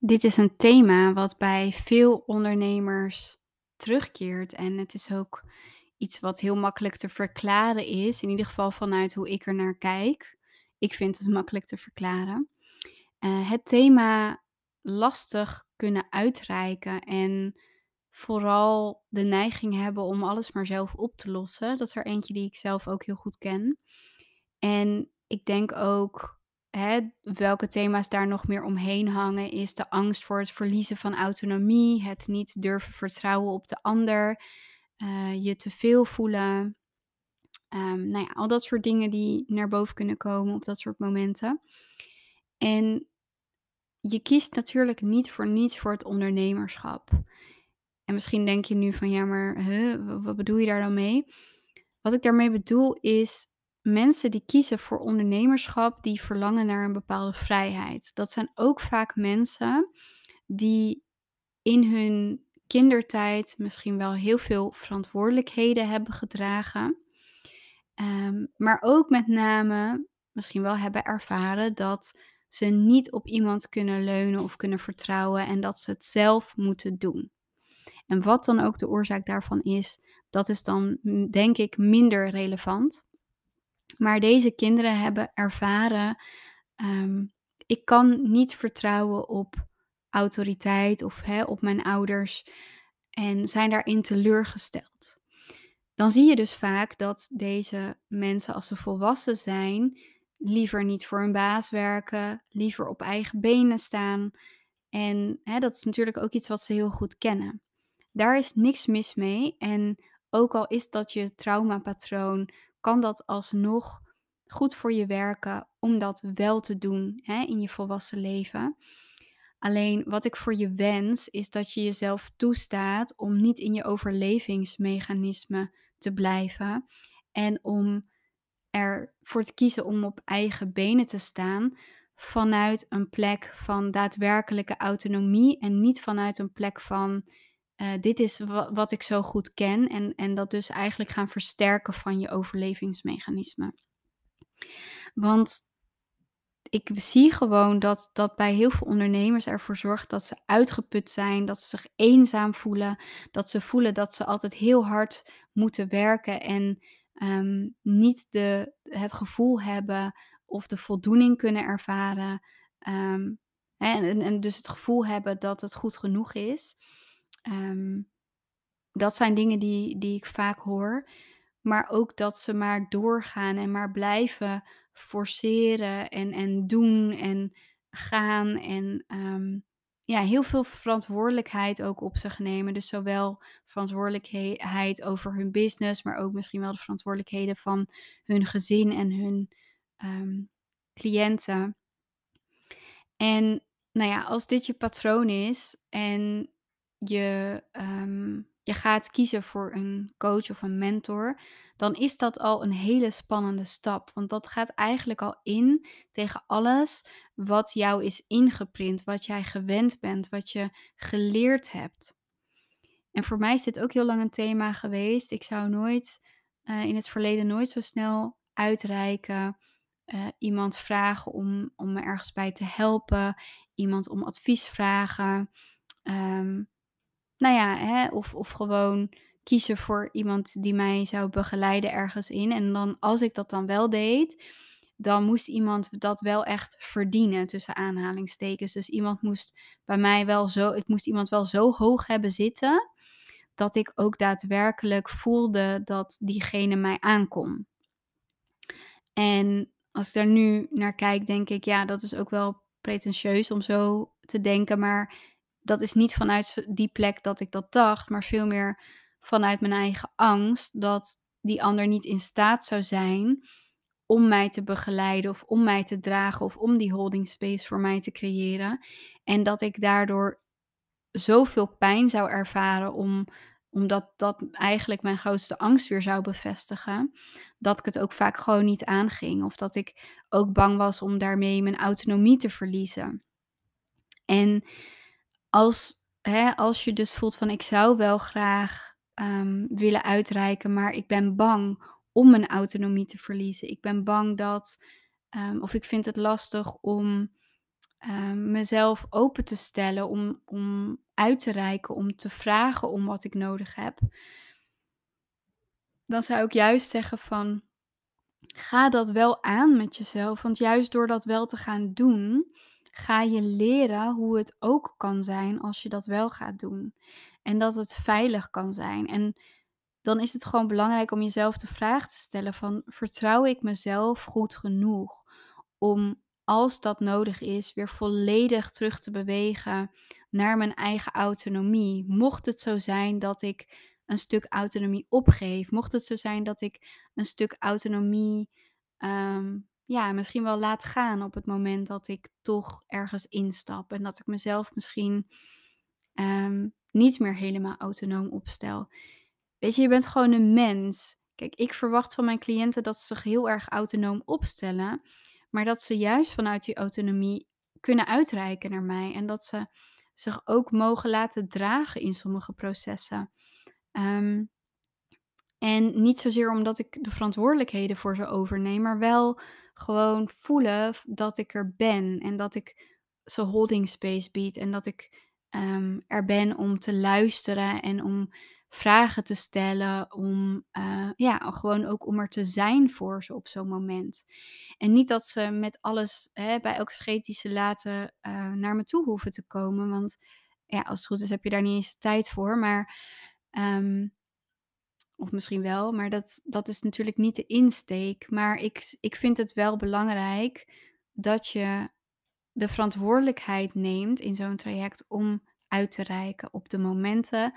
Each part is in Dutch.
Dit is een thema wat bij veel ondernemers terugkeert en het is ook iets wat heel makkelijk te verklaren is, in ieder geval vanuit hoe ik er naar kijk. Ik vind het makkelijk te verklaren. Eh, het thema lastig kunnen uitreiken en vooral de neiging hebben om alles maar zelf op te lossen. Dat is er eentje die ik zelf ook heel goed ken. En ik denk ook, welke thema's daar nog meer omheen hangen, is de angst voor het verliezen van autonomie, het niet durven vertrouwen op de ander, eh, je te veel voelen. Um, nou ja, al dat soort dingen die naar boven kunnen komen op dat soort momenten. En je kiest natuurlijk niet voor niets voor het ondernemerschap. En misschien denk je nu van ja, maar wat bedoel je daar dan mee? Wat ik daarmee bedoel is mensen die kiezen voor ondernemerschap, die verlangen naar een bepaalde vrijheid. Dat zijn ook vaak mensen die in hun kindertijd misschien wel heel veel verantwoordelijkheden hebben gedragen. Ehm, maar ook met name misschien wel hebben ervaren dat ze niet op iemand kunnen leunen of kunnen vertrouwen en dat ze het zelf moeten doen. En wat dan ook de oorzaak daarvan is, dat is dan denk ik minder relevant. Maar deze kinderen hebben ervaren, ehm, ik kan niet vertrouwen op autoriteit of hè, op mijn ouders en zijn daarin teleurgesteld. Dan zie je dus vaak dat deze mensen, als ze volwassen zijn, liever niet voor een baas werken, liever op eigen benen staan. En hè, dat is natuurlijk ook iets wat ze heel goed kennen. Daar is niks mis mee. En ook al is dat je traumapatroon, kan dat alsnog goed voor je werken om dat wel te doen hè, in je volwassen leven. Alleen wat ik voor je wens is dat je jezelf toestaat om niet in je overlevingsmechanisme te blijven en om ervoor te kiezen om op eigen benen te staan vanuit een plek van daadwerkelijke autonomie en niet vanuit een plek van uh, dit is wat ik zo goed ken en, en dat dus eigenlijk gaan versterken van je overlevingsmechanisme. Want ik zie gewoon dat dat bij heel veel ondernemers ervoor zorgt dat ze uitgeput zijn, dat ze zich eenzaam voelen, dat ze voelen dat ze altijd heel hard moeten werken en um, niet de, het gevoel hebben of de voldoening kunnen ervaren. Um, en, en, dus het gevoel hebben dat het goed genoeg is. Um, dat zijn dingen die, die ik vaak hoor. Maar ook dat ze maar doorgaan en maar blijven forceren en, en doen en gaan. En um, ja, heel veel verantwoordelijkheid ook op zich nemen. Dus zowel verantwoordelijkheid over hun business, maar ook misschien wel de verantwoordelijkheden van hun gezin en hun um, cliënten. En nou ja, als dit je patroon is en je, um, je gaat kiezen voor een coach of een mentor, dan is dat al een hele spannende stap. Want dat gaat eigenlijk al in tegen alles wat jou is ingeprint, wat jij gewend bent, wat je geleerd hebt. En voor mij is dit ook heel lang een thema geweest. Ik zou nooit uh, in het verleden nooit zo snel uitreiken. Uh, iemand vragen om, om me ergens bij te helpen. Iemand om advies vragen. Um, nou ja, hè, of, of gewoon kiezen voor iemand die mij zou begeleiden ergens in. En dan, als ik dat dan wel deed, dan moest iemand dat wel echt verdienen, tussen aanhalingstekens. Dus iemand moest bij mij wel zo, ik moest iemand wel zo hoog hebben zitten, dat ik ook daadwerkelijk voelde dat diegene mij aankom. En als ik daar nu naar kijk, denk ik, ja, dat is ook wel pretentieus om zo te denken, maar dat is niet vanuit die plek dat ik dat dacht, maar veel meer vanuit mijn eigen angst dat die ander niet in staat zou zijn om mij te begeleiden of om mij te dragen of om die holding space voor mij te creëren. En dat ik daardoor zoveel pijn zou ervaren om, omdat dat eigenlijk mijn grootste angst weer zou bevestigen, dat ik het ook vaak gewoon niet aanging. Of dat ik ook bang was om daarmee mijn autonomie te verliezen. En als, hè, als je dus voelt van ik zou wel graag um, willen uitreiken, maar ik ben bang om mijn autonomie te verliezen. Ik ben bang dat, um, of ik vind het lastig om ehm, mezelf open te stellen om om uit te reiken, om te vragen om wat ik nodig heb dan zou ik juist zeggen van, ga dat wel aan met jezelf. Want juist door dat wel te gaan doen, ga je leren hoe het ook kan zijn als je dat wel gaat doen. En dat het veilig kan zijn. En dan is het gewoon belangrijk om jezelf de vraag te stellen van, vertrouw ik mezelf goed genoeg om als dat nodig is, weer volledig terug te bewegen naar mijn eigen autonomie. Mocht het zo zijn dat ik een stuk autonomie opgeef, mocht het zo zijn dat ik een stuk autonomie, ehm, ja, misschien wel laat gaan op het moment dat ik toch ergens instap en dat ik mezelf misschien ehm, niet meer helemaal autonoom opstel. Weet je, je bent gewoon een mens. Kijk, ik verwacht van mijn cliënten dat ze zich heel erg autonoom opstellen, maar dat ze juist vanuit die autonomie kunnen uitreiken naar mij en dat ze zich ook mogen laten dragen in sommige processen. Ehm, en niet zozeer omdat ik de verantwoordelijkheden voor ze overneem, maar wel gewoon voelen dat ik er ben en dat ik ze holding space bied en dat ik ehm, er ben om te luisteren en om vragen te stellen, om eh, ja, gewoon ook om er te zijn voor ze op zo'n moment. En niet dat ze met alles hè, bij elke scheet die ze laten eh, naar me toe hoeven te komen, want ja, als het goed is heb je daar niet eens de tijd voor, maar ehm, of misschien wel, maar dat dat is natuurlijk niet de insteek. Maar ik ik vind het wel belangrijk dat je de verantwoordelijkheid neemt in zo'n traject om uit te reiken op de momenten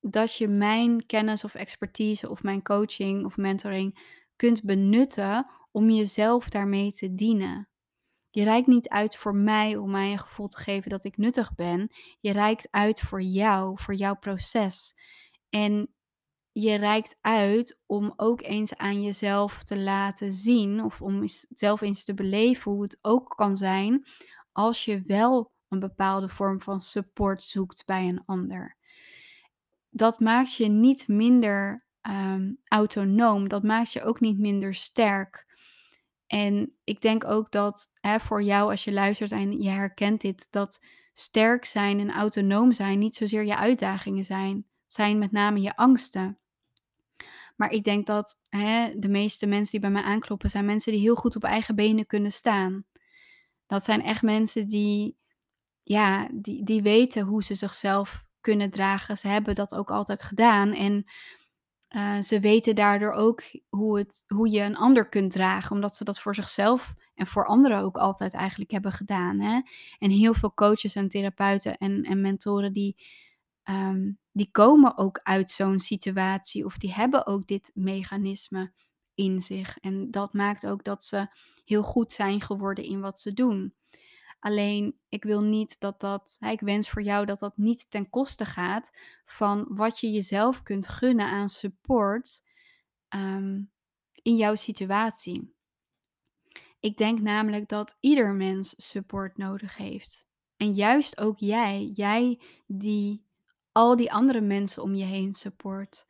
dat je mijn kennis of expertise of mijn coaching of mentoring kunt benutten om jezelf daarmee te dienen. Je reikt niet uit voor mij om mij een gevoel te geven dat ik nuttig ben. Je reikt uit voor jou, voor jouw proces. En je reikt uit om ook eens aan jezelf te laten zien of om zelf eens te beleven hoe het ook kan zijn als je wel een bepaalde vorm van support zoekt bij een ander. Dat maakt je niet minder um, autonoom, dat maakt je ook niet minder sterk. En ik denk ook dat hè, voor jou, als je luistert en je herkent dit, dat sterk zijn en autonoom zijn niet zozeer je uitdagingen zijn. Zijn met name je angsten. Maar ik denk dat hè, de meeste mensen die bij mij aankloppen, zijn mensen die heel goed op eigen benen kunnen staan. Dat zijn echt mensen die, ja, die, die weten hoe ze zichzelf kunnen dragen. Ze hebben dat ook altijd gedaan. En uh, ze weten daardoor ook hoe, het, hoe je een ander kunt dragen, omdat ze dat voor zichzelf en voor anderen ook altijd eigenlijk hebben gedaan. Hè? En heel veel coaches en therapeuten en, en mentoren die Ehm, die komen ook uit zo'n situatie of die hebben ook dit mechanisme in zich. En dat maakt ook dat ze heel goed zijn geworden in wat ze doen. Alleen ik wil niet dat dat, ik wens voor jou dat dat niet ten koste gaat van wat je jezelf kunt gunnen aan support ehm, in jouw situatie. Ik denk namelijk dat ieder mens support nodig heeft. En juist ook jij, jij die al die andere mensen om je heen support.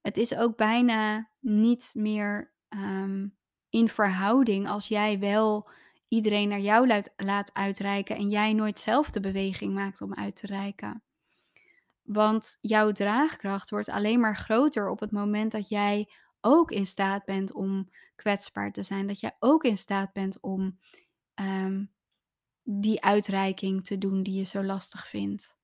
Het is ook bijna niet meer ehm, in verhouding als jij wel iedereen naar jou laat, uitreiken en jij nooit zelf de beweging maakt om uit te reiken. Want jouw draagkracht wordt alleen maar groter op het moment dat jij ook in staat bent om kwetsbaar te zijn. Dat jij ook in staat bent om ehm, die uitreiking te doen die je zo lastig vindt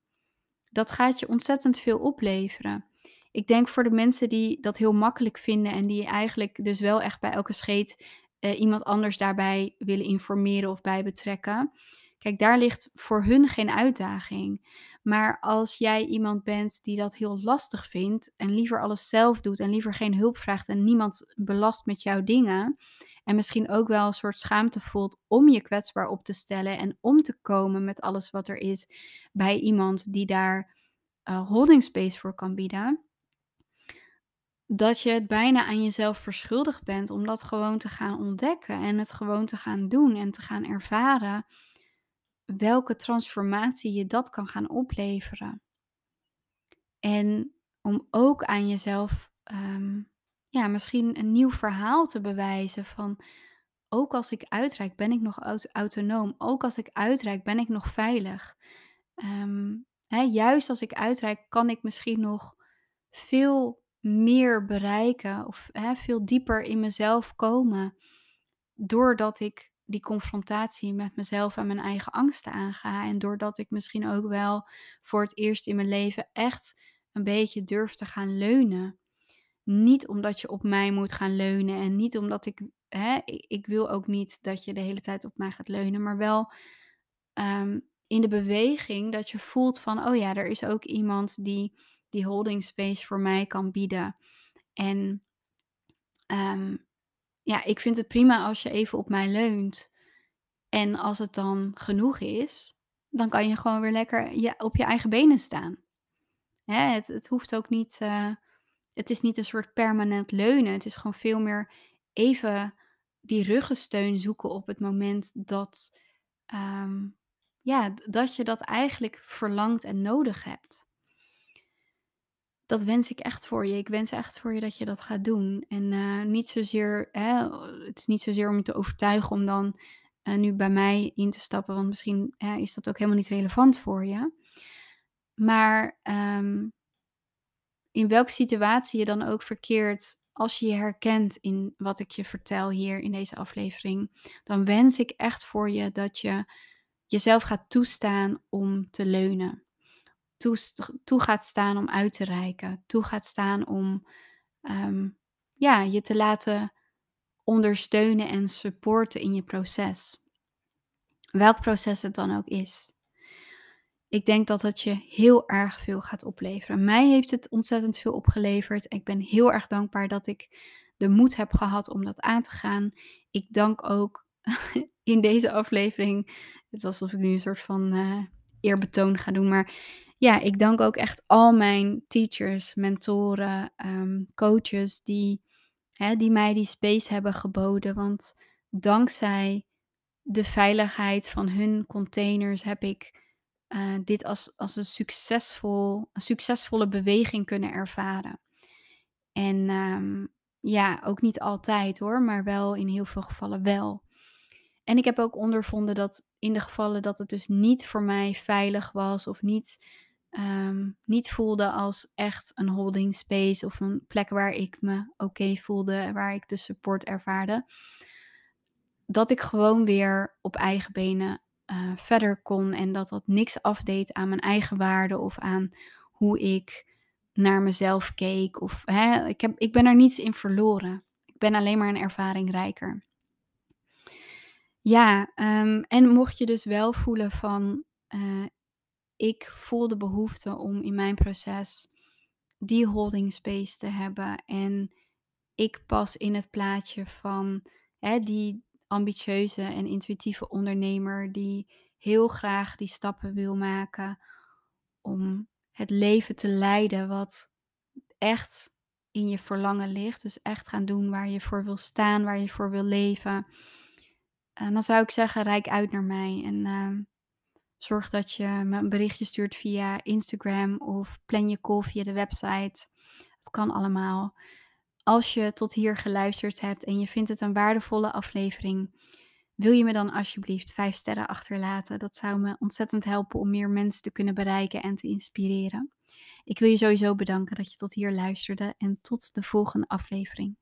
dat gaat je ontzettend veel opleveren. Ik denk voor de mensen die dat heel makkelijk vinden en die eigenlijk dus wel echt bij elke scheet uh, iemand anders daarbij willen informeren of bij betrekken. Kijk, daar ligt voor hun geen uitdaging. Maar als jij iemand bent die dat heel lastig vindt en liever alles zelf doet en liever geen hulp vraagt en niemand belast met jouw dingen, en misschien ook wel een soort schaamte voelt om je kwetsbaar op te stellen en om te komen met alles wat er is bij iemand die daar uh, holding space voor kan bieden. Dat je het bijna aan jezelf verschuldigd bent om dat gewoon te gaan ontdekken en het gewoon te gaan doen en te gaan ervaren welke transformatie je dat kan gaan opleveren. En om ook aan jezelf um, ja, misschien een nieuw verhaal te bewijzen van ook als ik uitreik ben ik nog aut autonoom. Ook als ik uitreik ben ik nog veilig. Ehm, hè, juist als ik uitreik kan ik misschien nog veel meer bereiken of hè, veel dieper in mezelf komen. Doordat ik die confrontatie met mezelf en mijn eigen angsten aanga. En doordat ik misschien ook wel voor het eerst in mijn leven echt een beetje durf te gaan leunen. Niet omdat je op mij moet gaan leunen en niet omdat ik, hè, ik, wil ook niet dat je de hele tijd op mij gaat leunen, maar wel ehm, in de beweging dat je voelt van, oh ja, er is ook iemand die die holding space voor mij kan bieden. En ehm, ja, ik vind het prima als je even op mij leunt. En als het dan genoeg is, dan kan je gewoon weer lekker je, op je eigen benen staan. Hè, het, het hoeft ook niet, eh, het is niet een soort permanent leunen. Het is gewoon veel meer even die ruggensteun zoeken op het moment dat, ehm, ja, dat je dat eigenlijk verlangt en nodig hebt. Dat wens ik echt voor je. Ik wens echt voor je dat je dat gaat doen. En eh, niet zozeer, hè, het is niet zozeer om je te overtuigen om dan eh, nu bij mij in te stappen, want misschien is dat ook helemaal niet relevant voor je. Maar ehm, in welke situatie je dan ook verkeert, als je je herkent in wat ik je vertel hier in deze aflevering, dan wens ik echt voor je dat je jezelf gaat toestaan om te leunen. Toe gaat staan om uit te reiken. Toe gaat staan om ehm, ja, je te laten ondersteunen en supporten in je proces. Welk proces het dan ook is. Ik denk dat het je heel erg veel gaat opleveren. Mij heeft het ontzettend veel opgeleverd. Ik ben heel erg dankbaar dat ik de moed heb gehad om dat aan te gaan. Ik dank ook in deze aflevering, het is alsof ik nu een soort van uh, eerbetoon ga doen, maar ja, ik dank ook echt al mijn teachers, mentoren, um, coaches die, hè, die mij die space hebben geboden. Want dankzij de veiligheid van hun containers heb ik uh, dit als, als een, succesvol, een succesvolle beweging kunnen ervaren. En um, ja, ook niet altijd hoor, maar wel in heel veel gevallen wel. En ik heb ook ondervonden dat in de gevallen dat het dus niet voor mij veilig was of niet, um, niet voelde als echt een holding space of een plek waar ik me oké voelde, waar ik de support ervaarde, dat ik gewoon weer op eigen benen uh, verder kon en dat dat niks afdeed aan mijn eigen waarde of aan hoe ik naar mezelf keek. Of, hè, ik, heb, ik ben er niets in verloren. Ik ben alleen maar een ervaring rijker. Ja, um, en mocht je dus wel voelen van, uh, ik voel de behoefte om in mijn proces die holding space te hebben en ik pas in het plaatje van hè, die ambitieuze en intuïtieve ondernemer die heel graag die stappen wil maken om het leven te leiden wat echt in je verlangen ligt. Dus echt gaan doen waar je voor wil staan, waar je voor wil leven. En dan zou ik zeggen, rijk uit naar mij en uh, zorg dat je me een berichtje stuurt via Instagram of plan je call via de website. Het kan allemaal. Als je tot hier geluisterd hebt en je vindt het een waardevolle aflevering, wil je me dan alsjeblieft 5 sterren achterlaten? Dat zou me ontzettend helpen om meer mensen te kunnen bereiken en te inspireren. Ik wil je sowieso bedanken dat je tot hier luisterde en tot de volgende aflevering.